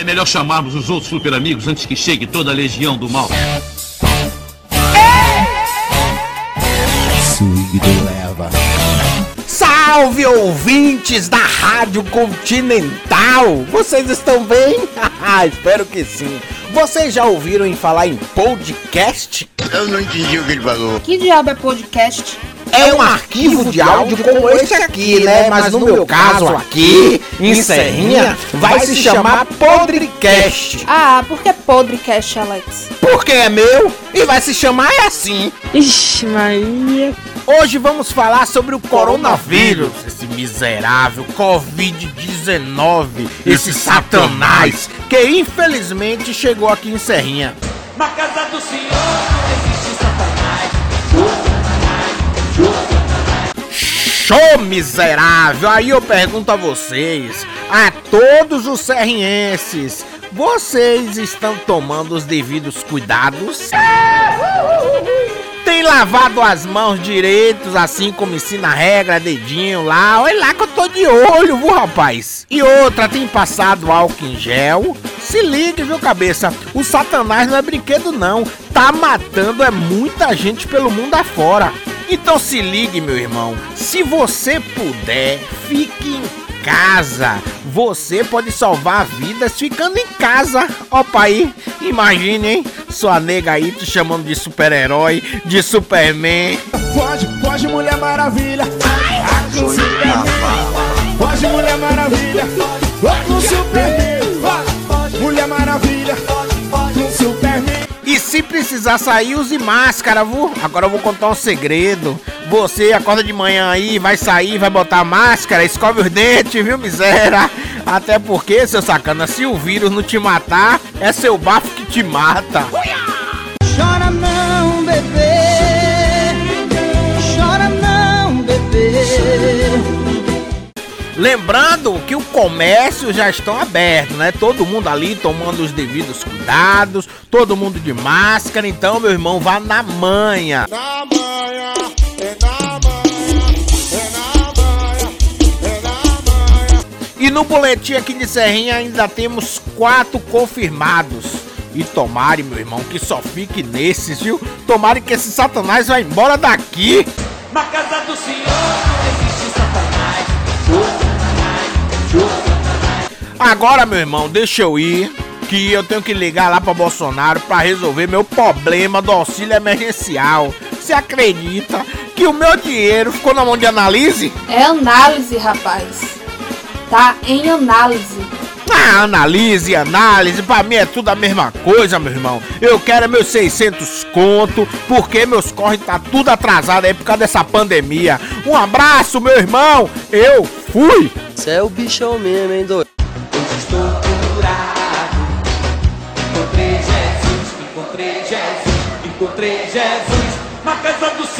É melhor chamarmos os outros super amigos antes que chegue toda a legião do mal. Suído leva. Salve ouvintes da Rádio Continental! Vocês estão bem? Espero que sim. Vocês já ouviram em falar em podcast? Eu não entendi o que ele falou. Que diabo é podcast? É um arquivo de áudio como esse aqui, né? Mas no meu caso aqui, em Serrinha, vai se chamar Podrecast. Ah, por que podcast, Alex? Porque é meu e vai se chamar assim. Ixi, Maria. Hoje vamos falar sobre o coronavírus, esse miserável Covid-19, esse satanás que infelizmente chegou aqui em Serrinha. Na casa do senhor Show miserável! Aí eu pergunto a vocês, a todos os serrienses, vocês estão tomando os devidos cuidados? Tem lavado as mãos direitos, assim como ensina a regra, dedinho lá. Olha lá que eu tô de olho, viu, rapaz? E outra, tem passado álcool em gel. Se ligue, viu, cabeça? O satanás não é brinquedo, não. Tá matando é muita gente pelo mundo afora. Então se ligue, meu irmão. Se você puder, fique em casa. Você pode salvar vidas ficando em casa. Opa aí, imagine, hein? Sua nega aí te chamando de super-herói, de Superman. Pode, pode, Mulher Maravilha. Com Superman. Pode, Mulher Maravilha. Vai com Superman. Precisar sair, use máscara, viu? Agora eu vou contar um segredo. Você acorda de manhã aí, vai sair, vai botar máscara, escove os dentes, viu, miséria? Até porque, seu sacana, se o vírus não te matar, é seu bafo que te mata. Lembrando que o comércio já estão abertos, né? Todo mundo ali tomando os devidos cuidados, todo mundo de máscara. Então, meu irmão, vá na manha. Na manhã, é na manhã, é na manhã, é na manhã. E no boletim aqui de Serrinha ainda temos quatro confirmados. E tomare, meu irmão, que só fique nesses, viu? Tomare que esse satanás vai embora daqui. Na casa do senhor não existe satanás. Agora, meu irmão, deixa eu ir. Que eu tenho que ligar lá pra Bolsonaro pra resolver meu problema do auxílio emergencial. Você acredita que o meu dinheiro ficou na mão de análise? É análise, rapaz. Tá em análise. Ah, analise, análise, pra mim é tudo a mesma coisa, meu irmão. Eu quero é meus 600 conto, porque meus corres tá tudo atrasado aí por causa dessa pandemia. Um abraço, meu irmão. Eu fui. Você é o bichão mesmo, hein, doido? Estou curado. Encontrei Jesus, encontrei Jesus, encontrei Jesus. Na casa do senhor.